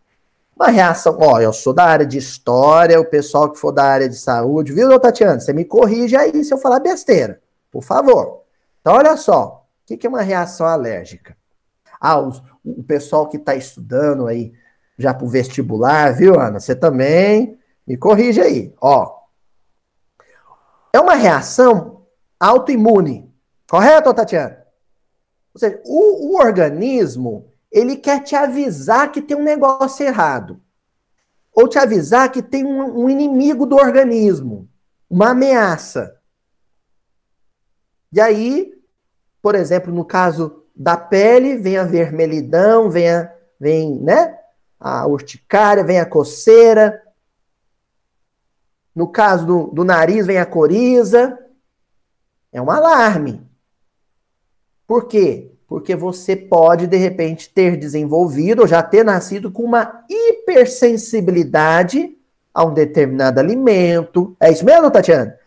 A: Uma reação, ó, eu sou da área de história, o pessoal que for da área de saúde, viu, Tatiana? Você me corrige aí se eu falar besteira, por favor. Então, olha só, o que é uma reação alérgica? Ah, os, o pessoal que está estudando aí já para o vestibular, viu, Ana? Você também me corrige aí. Ó, é uma reação autoimune, correto, Tatiana? Ou seja, o, o organismo ele quer te avisar que tem um negócio errado, ou te avisar que tem um, um inimigo do organismo, uma ameaça. E aí, por exemplo, no caso da pele, vem a vermelhidão, vem, a, vem né, a urticária, vem a coceira. No caso do, do nariz, vem a coriza. É um alarme. Por quê? Porque você pode, de repente, ter desenvolvido ou já ter nascido com uma hipersensibilidade a um determinado alimento. É isso mesmo, Tatiana?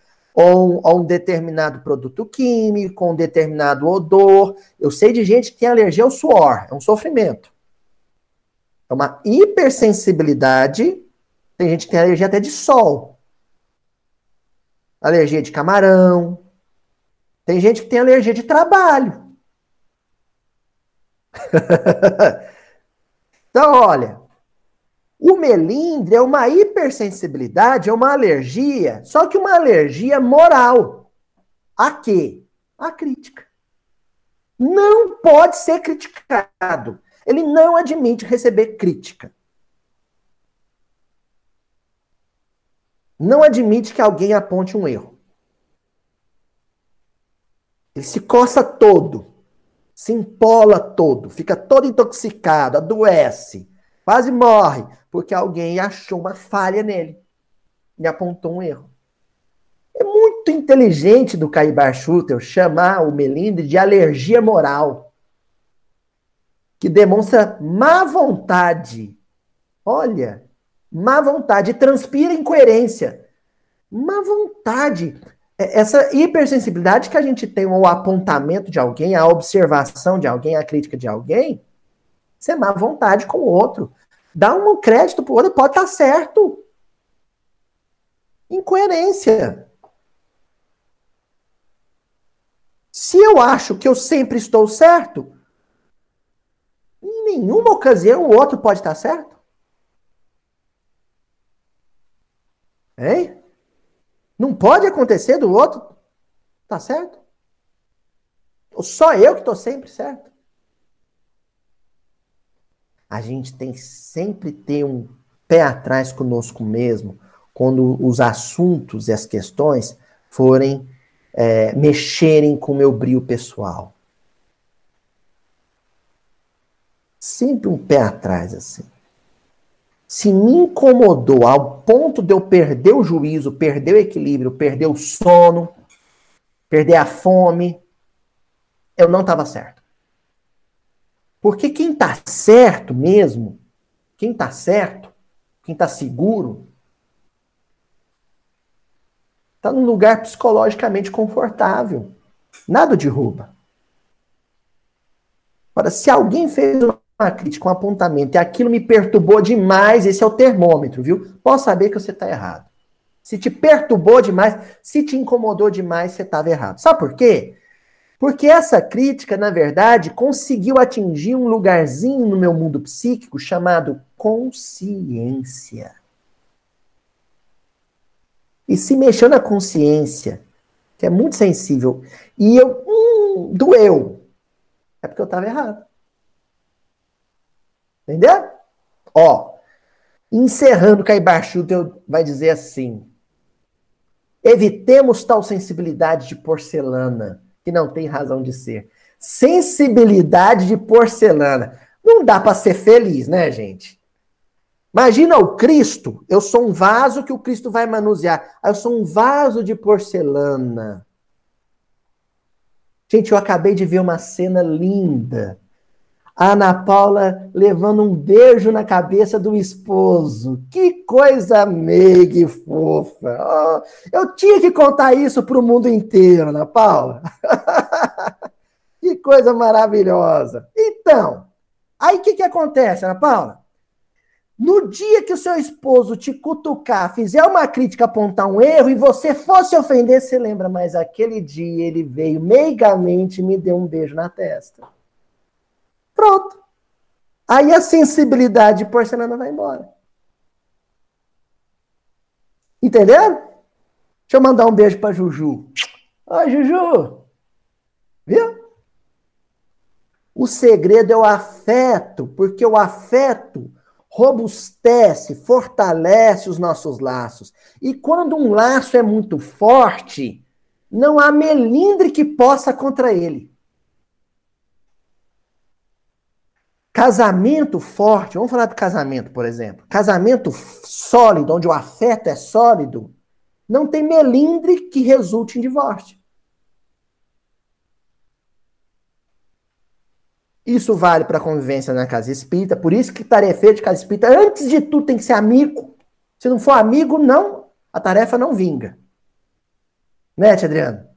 A: ou a um determinado produto químico, um determinado odor. Eu sei de gente que tem alergia ao suor, é um sofrimento. É uma hipersensibilidade. Tem gente que tem alergia até de sol. Alergia de camarão. Tem gente que tem alergia de trabalho. então, olha, o melindre é uma hipersensibilidade, é uma alergia, só que uma alergia moral. A quê? A crítica. Não pode ser criticado. Ele não admite receber crítica. Não admite que alguém aponte um erro. Ele se coça todo, se empola todo, fica todo intoxicado, adoece quase morre, porque alguém achou uma falha nele e apontou um erro. É muito inteligente do Caibar Schutter chamar o melindre de alergia moral, que demonstra má vontade. Olha, má vontade, transpira incoerência. Má vontade. É, essa hipersensibilidade que a gente tem ao apontamento de alguém, à observação de alguém, à crítica de alguém, isso é má vontade com o outro. Dá um crédito pro outro, pode estar tá certo. Incoerência. Se eu acho que eu sempre estou certo, nenhuma ocasião o outro pode estar certo? Hein? Não pode acontecer do outro tá certo? Só eu que estou sempre certo? A gente tem sempre ter um pé atrás conosco mesmo quando os assuntos e as questões forem é, mexerem com o meu brilho pessoal. Sempre um pé atrás, assim. Se me incomodou ao ponto de eu perder o juízo, perder o equilíbrio, perder o sono, perder a fome, eu não estava certo. Porque quem está certo mesmo, quem está certo, quem está seguro, está num lugar psicologicamente confortável. Nada derruba. Agora, se alguém fez uma crítica, um apontamento, e aquilo me perturbou demais, esse é o termômetro, viu? Posso saber que você está errado. Se te perturbou demais, se te incomodou demais, você estava errado. Sabe por quê? Porque essa crítica, na verdade, conseguiu atingir um lugarzinho no meu mundo psíquico chamado consciência. E se mexeu na consciência, que é muito sensível, e eu, hum, doeu, é porque eu estava errado. Entendeu? Ó, encerrando, Caibachuto vai dizer assim: evitemos tal sensibilidade de porcelana, que não tem razão de ser. Sensibilidade de porcelana. Não dá para ser feliz, né, gente? Imagina o Cristo, eu sou um vaso que o Cristo vai manusear. Eu sou um vaso de porcelana. Gente, eu acabei de ver uma cena linda. Ana Paula levando um beijo na cabeça do esposo. Que coisa meiga e fofa. Oh, eu tinha que contar isso para o mundo inteiro, Ana Paula. que coisa maravilhosa. Então, aí o que, que acontece, Ana Paula? No dia que o seu esposo te cutucar, fizer uma crítica, apontar um erro e você fosse ofender, você lembra, mas aquele dia ele veio meigamente e me deu um beijo na testa. Pronto. Aí a sensibilidade de porcelana vai embora. Entenderam? Deixa eu mandar um beijo para Juju. Oi, Juju. Viu? O segredo é o afeto, porque o afeto robustece, fortalece os nossos laços. E quando um laço é muito forte, não há melindre que possa contra ele. Casamento forte, vamos falar de casamento, por exemplo. Casamento sólido, onde o afeto é sólido, não tem melindre que resulte em divórcio. Isso vale para convivência na casa espírita, por isso que tarefa de casa espírita, antes de tudo, tem que ser amigo. Se não for amigo, não, a tarefa não vinga. Né, Adriano?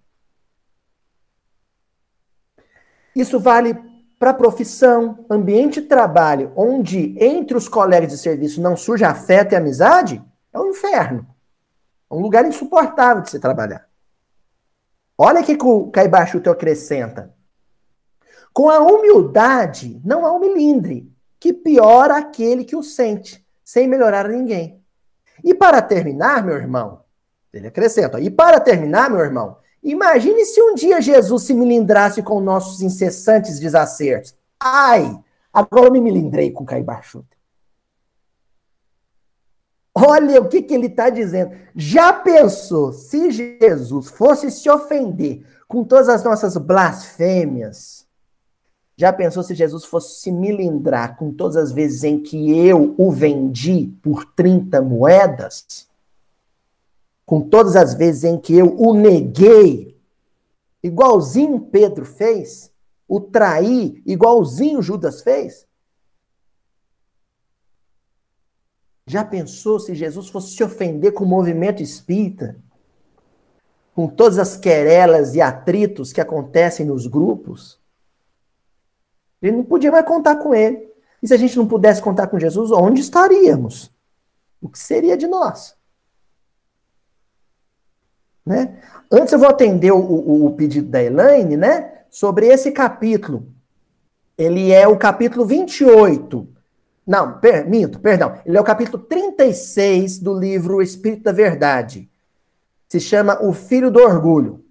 A: Isso vale para profissão, ambiente de trabalho, onde entre os colegas de serviço não surge afeto e amizade, é um inferno. É um lugar insuportável de se trabalhar. Olha o que o Caibachuto acrescenta. Com a humildade, não há um milindre, que piora aquele que o sente, sem melhorar ninguém. E para terminar, meu irmão, ele acrescenta, e para terminar, meu irmão, imagine se um dia Jesus se milindrasse com nossos incessantes desacertos. Ai, agora eu me milindrei com Caio Baixuta. Olha o que, que ele está dizendo. Já pensou se Jesus fosse se ofender com todas as nossas blasfêmias, já pensou se Jesus fosse se milindrar com todas as vezes em que eu o vendi por 30 moedas? Com todas as vezes em que eu o neguei, igualzinho Pedro fez? O traí, igualzinho Judas fez? Já pensou se Jesus fosse se ofender com o movimento espírita? Com todas as querelas e atritos que acontecem nos grupos? Gente não podia mais contar com ele. E se a gente não pudesse contar com Jesus, onde estaríamos? O que seria de nós? Né? Antes eu vou atender o, o, o pedido da Elaine, né? Sobre esse capítulo. ele é o capítulo 28. Não, per, minto, perdão. Ele é o capítulo 36 do livro Espírito da Verdade. Se chama O Filho do Orgulho.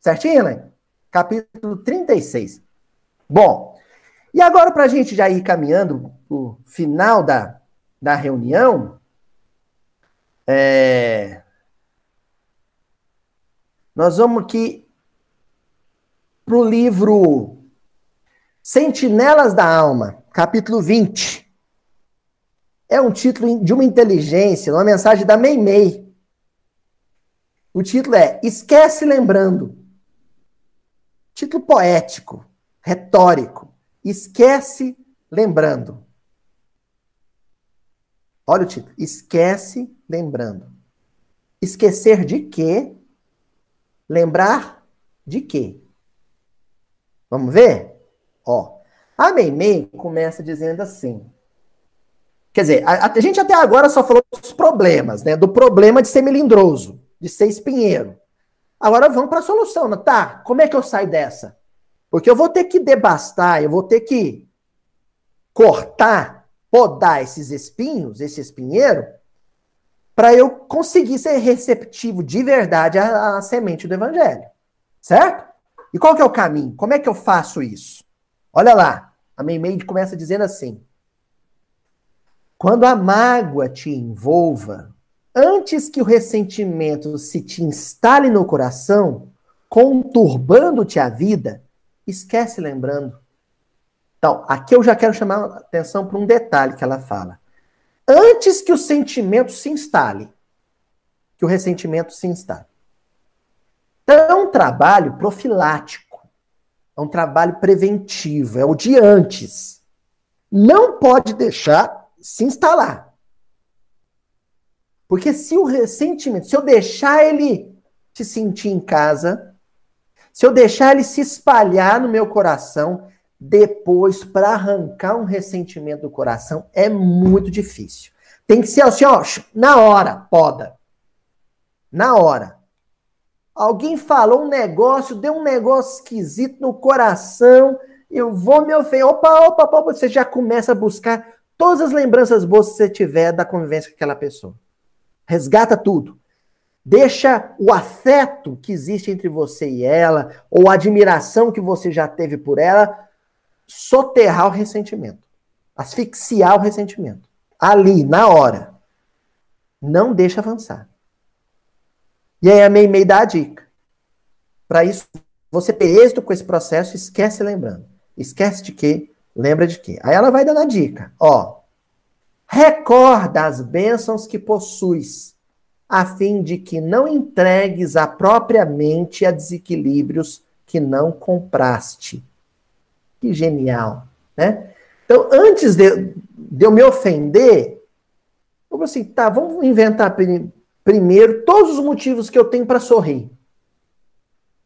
A: Certinho, né? Capítulo 36. Bom, e agora para a gente já ir caminhando o final da, da reunião, é, nós vamos aqui para o livro Sentinelas da Alma, capítulo 20. É um título de uma inteligência, uma mensagem da Meimei. O título é Esquece Lembrando. Título poético, retórico. Esquece lembrando. Olha o título. Esquece lembrando. Esquecer de quê? Lembrar de quê? Vamos ver? Ó, a Meimei começa dizendo assim. Quer dizer, a, a, gente até agora só falou dos problemas, né? Do problema de ser melindroso, de ser espinheiro. Agora vamos para a solução, né? tá? Como é que eu saio dessa? Porque eu vou ter que debastar, eu vou ter que cortar, podar esses espinhos, esse espinheiro, para eu conseguir ser receptivo de verdade à, à, semente do evangelho. Certo? E qual que é o caminho? Como é que eu faço isso? Olha lá, a Meimei começa dizendo assim: Quando a mágoa te envolva, antes que o ressentimento se te instale no coração, conturbando-te a vida, esquece lembrando. Então, aqui eu já quero chamar a atenção para um detalhe que ela fala. Antes que o sentimento se instale, que o ressentimento se instale. Então, é um trabalho profilático, é um trabalho preventivo, é o de antes. Não pode deixar se instalar. Porque se o ressentimento, se eu deixar ele se sentir em casa, se eu deixar ele se espalhar no meu coração, depois, para arrancar um ressentimento do coração, é muito difícil. Tem que ser assim, ó, na hora, poda. Na hora. Alguém falou um negócio, deu um negócio esquisito no coração, eu vou me ofender. Opa, opa, opa, você já começa a buscar todas as lembranças boas que você tiver da convivência com aquela pessoa. Resgata tudo. Deixa o afeto que existe entre você e ela, ou a admiração que você já teve por ela, soterrar o ressentimento. Asfixiar o ressentimento. Ali, na hora. Não deixa avançar. E aí a Meimei dá a dica. Para isso, você ter êxito com esse processo, esquece lembrando. Esquece de quê? Lembra de quê? Aí ela vai dando a dica. Ó, recorda as bênçãos que possuis a fim de que não entregues a própria mente a desequilíbrios que não compraste. Que genial, né? Então, antes de, de eu me ofender, eu vou assim, tá, vamos inventar primeiro todos os motivos que eu tenho para sorrir.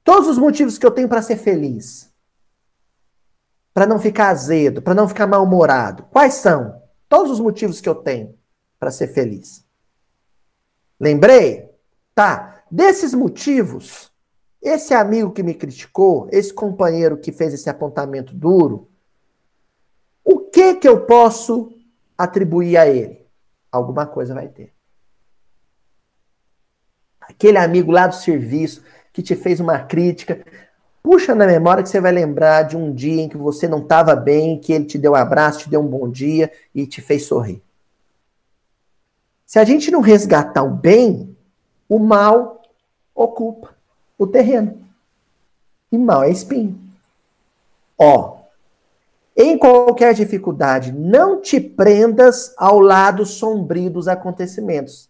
A: Todos os motivos que eu tenho para ser feliz. Para não ficar azedo, para não ficar mal-humorado. Quais são? Todos os motivos que eu tenho para ser feliz. Lembrei? Tá. Desses motivos, esse amigo que me criticou, esse companheiro que fez esse apontamento duro, o que que eu posso atribuir a ele? Alguma coisa vai ter. Aquele amigo lá do serviço que te fez uma crítica, puxa na memória que você vai lembrar de um dia em que você não estava bem, que ele te deu um abraço, te deu um bom dia e te fez sorrir. Se a gente não resgatar o bem, o mal ocupa o terreno. E mal é espinho. Ó, em qualquer dificuldade, não te prendas ao lado sombrio dos acontecimentos,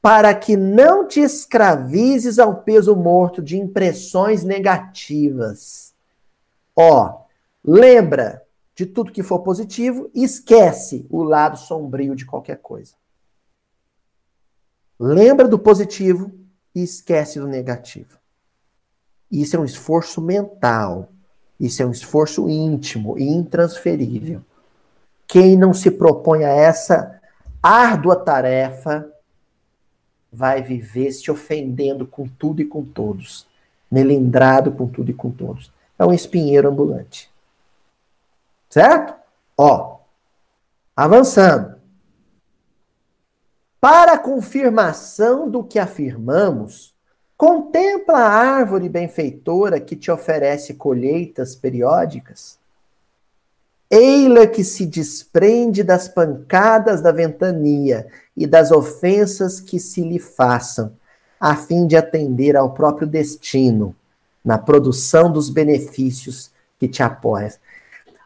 A: para que não te escravizes ao peso morto de impressões negativas. Ó, lembra de tudo que for positivo e esquece o lado sombrio de qualquer coisa. Lembra do positivo e esquece do negativo. Isso é um esforço mental. Isso é um esforço íntimo e intransferível. Quem não se propõe a essa árdua tarefa vai viver se ofendendo com tudo e com todos, melindrado com tudo e com todos. É um espinheiro ambulante. Certo? Ó, avançando. Para confirmação do que afirmamos, contempla a árvore benfeitora que te oferece colheitas periódicas. Eila que se desprende das pancadas da ventania e das ofensas que se lhe façam, a fim de atender ao próprio destino, na produção dos benefícios que te apoiam.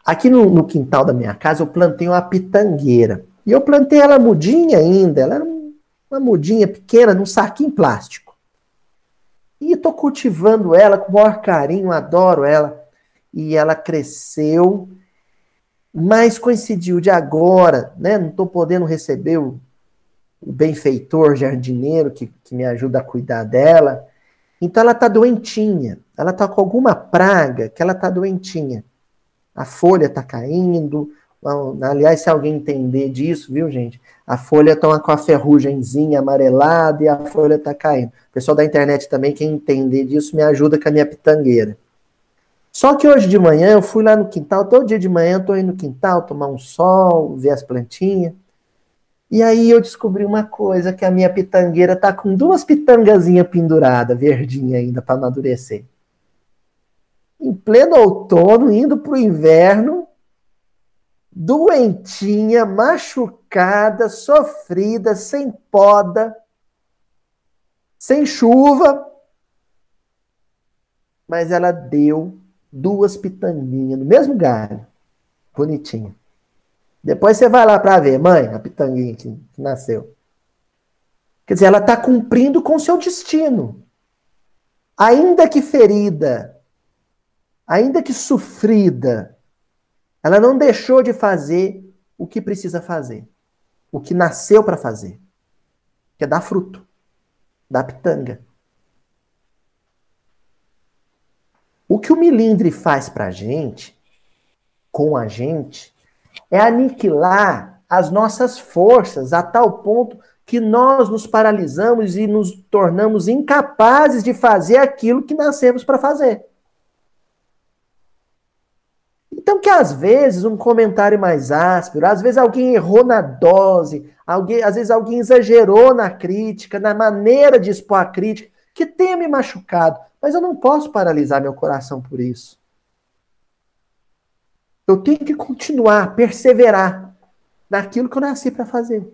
A: Aqui no, no, quintal da minha casa eu plantei uma pitangueira. E eu plantei ela mudinha ainda, ela era uma mudinha pequena, num saquinho plástico. E estou cultivando ela com o maior carinho, adoro ela. E ela cresceu mas coincidiu de agora, né? Não estou podendo receber o, o benfeitor jardineiro que, que me ajuda a cuidar dela. Então ela está doentinha, ela está com alguma praga que ela está doentinha. A folha está caindo. Aliás, se alguém entender disso, viu, gente? A folha está com a ferrugemzinha amarelada e a folha está caindo. O pessoal da internet também, quem entender disso, me ajuda com a minha pitangueira. Só que hoje de manhã eu fui lá no quintal, todo dia de manhã eu tô indo no quintal tomar um sol, ver as plantinhas. E aí eu descobri uma coisa, que a minha pitangueira tá com duas pitangazinhas penduradas, verdinha ainda para amadurecer. Em pleno outono, indo pro inverno, doentinha, machucada, sofrida, sem poda, sem chuva, mas ela deu duas pitanguinhas no mesmo galho. Bonitinha. Depois você vai lá para ver, mãe, a pitanguinha que, nasceu. Quer dizer, ela está cumprindo com seu destino. Ainda que ferida, ainda que sofrida, ela não deixou de fazer o que precisa fazer. O que nasceu para fazer. Que é dar fruto. Dar pitanga. O que o milindre faz para a gente, com a gente, é aniquilar as nossas forças a tal ponto que nós nos paralisamos e nos tornamos incapazes de fazer aquilo que nascemos para fazer. Então, que às vezes um comentário mais áspero, às vezes alguém errou na dose, alguém, às vezes alguém exagerou na crítica, na maneira de expor a crítica, que tenha me machucado. Mas eu não posso paralisar meu coração por isso. Eu tenho que continuar, perseverar naquilo que eu nasci para fazer.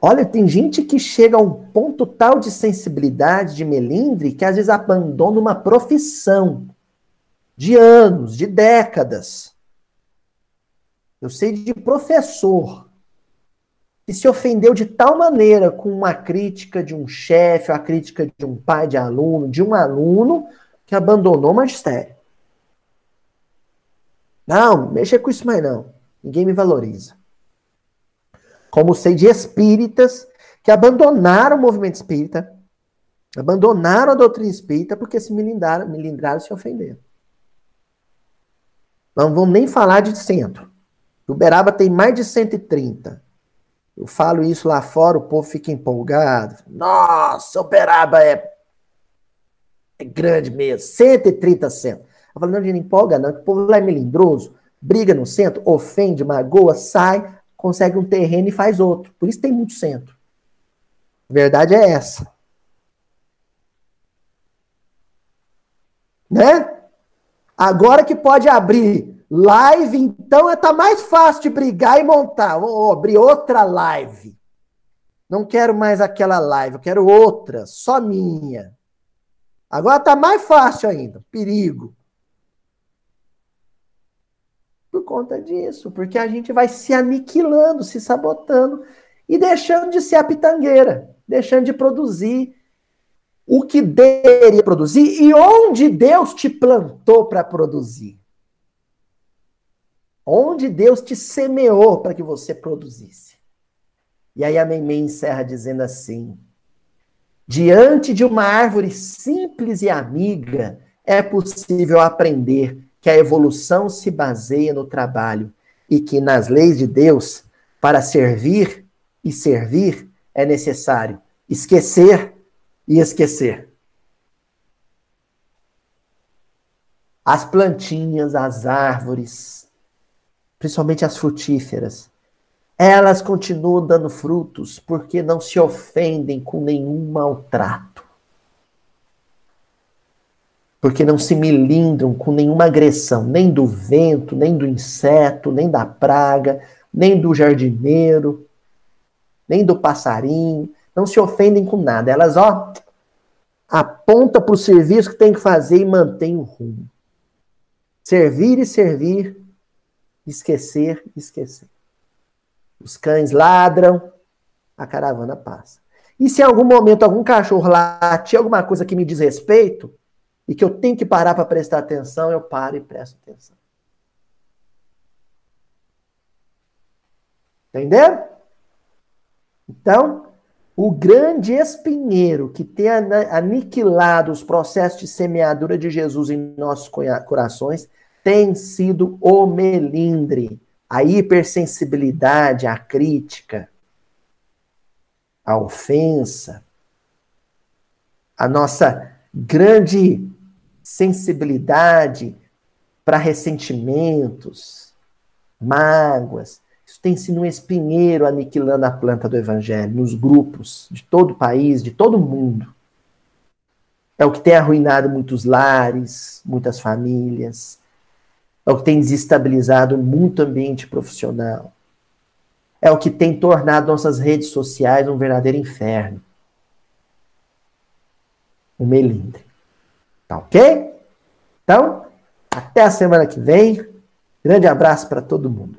A: Olha, tem gente que chega a um ponto tal de sensibilidade, de melindre, que às vezes abandona uma profissão de anos, de décadas. Eu sei de professor e se ofendeu de tal maneira com uma crítica de um chefe, a crítica de um pai de aluno, de um aluno, que abandonou o magistério. Não, mexa com isso mais não. Ninguém me valoriza. Como sei de espíritas que abandonaram o movimento espírita, abandonaram a doutrina espírita porque se milindraram, milindraram e se ofenderam. Não vamos nem falar de centro. Uberaba tem mais de 130. Eu falo isso lá fora, o povo fica empolgado. Nossa, Uberaba é, é grande mesmo, 130 centros. Eu falo, não, não empolga não, o povo lá é melindroso, briga no centro, ofende, magoa, sai, consegue um terreno e faz outro. Por isso tem muito centro. Verdade é essa. Né? Agora que pode abrir Live, então, tá mais fácil de brigar e montar. Vou abrir outra live. Não quero mais aquela live, eu quero outra, só minha. Agora tá mais fácil ainda. Perigo. Por conta disso, porque a gente vai se aniquilando, se sabotando e deixando de ser a pitangueira, deixando de produzir o que deveria produzir e onde Deus te plantou para produzir. Onde Deus te semeou para que você produzisse. E aí a Meimei encerra dizendo assim: Diante de uma árvore simples e amiga, é possível aprender que a evolução se baseia no trabalho e que nas leis de Deus, para servir e servir, é necessário esquecer e esquecer. as plantinhas, as árvores, principalmente as frutíferas, elas continuam dando frutos porque não se ofendem com nenhum maltrato. Porque não se milindram com nenhuma agressão, nem do vento, nem do inseto, nem da praga, nem do jardineiro, nem do passarinho. Não se ofendem com nada. Elas, ó, aponta para o serviço que tem que fazer e mantém o rumo. Servir e servir, esquecer e esquecer. Os cães ladram, a caravana passa. E se em algum momento algum cachorro late alguma coisa que me diz respeito e que eu tenho que parar para prestar atenção, eu paro e presto atenção. Entenderam? Então, o grande espinheiro que tem aniquilado os processos de semeadura de Jesus em nossos corações tem sido o melindre a hipersensibilidade à crítica, à ofensa, a nossa grande sensibilidade para ressentimentos, mágoas. Isso tem sido um espinheiro aniquilando a planta do evangelho nos grupos de todo o país, de todo o mundo. É o que tem arruinado muitos lares, muitas famílias, é o que tem desestabilizado muito ambiente profissional. É o que tem tornado nossas redes sociais um verdadeiro inferno. Um melindre. Tá ok? Então, até a semana que vem. Grande abraço para todo mundo.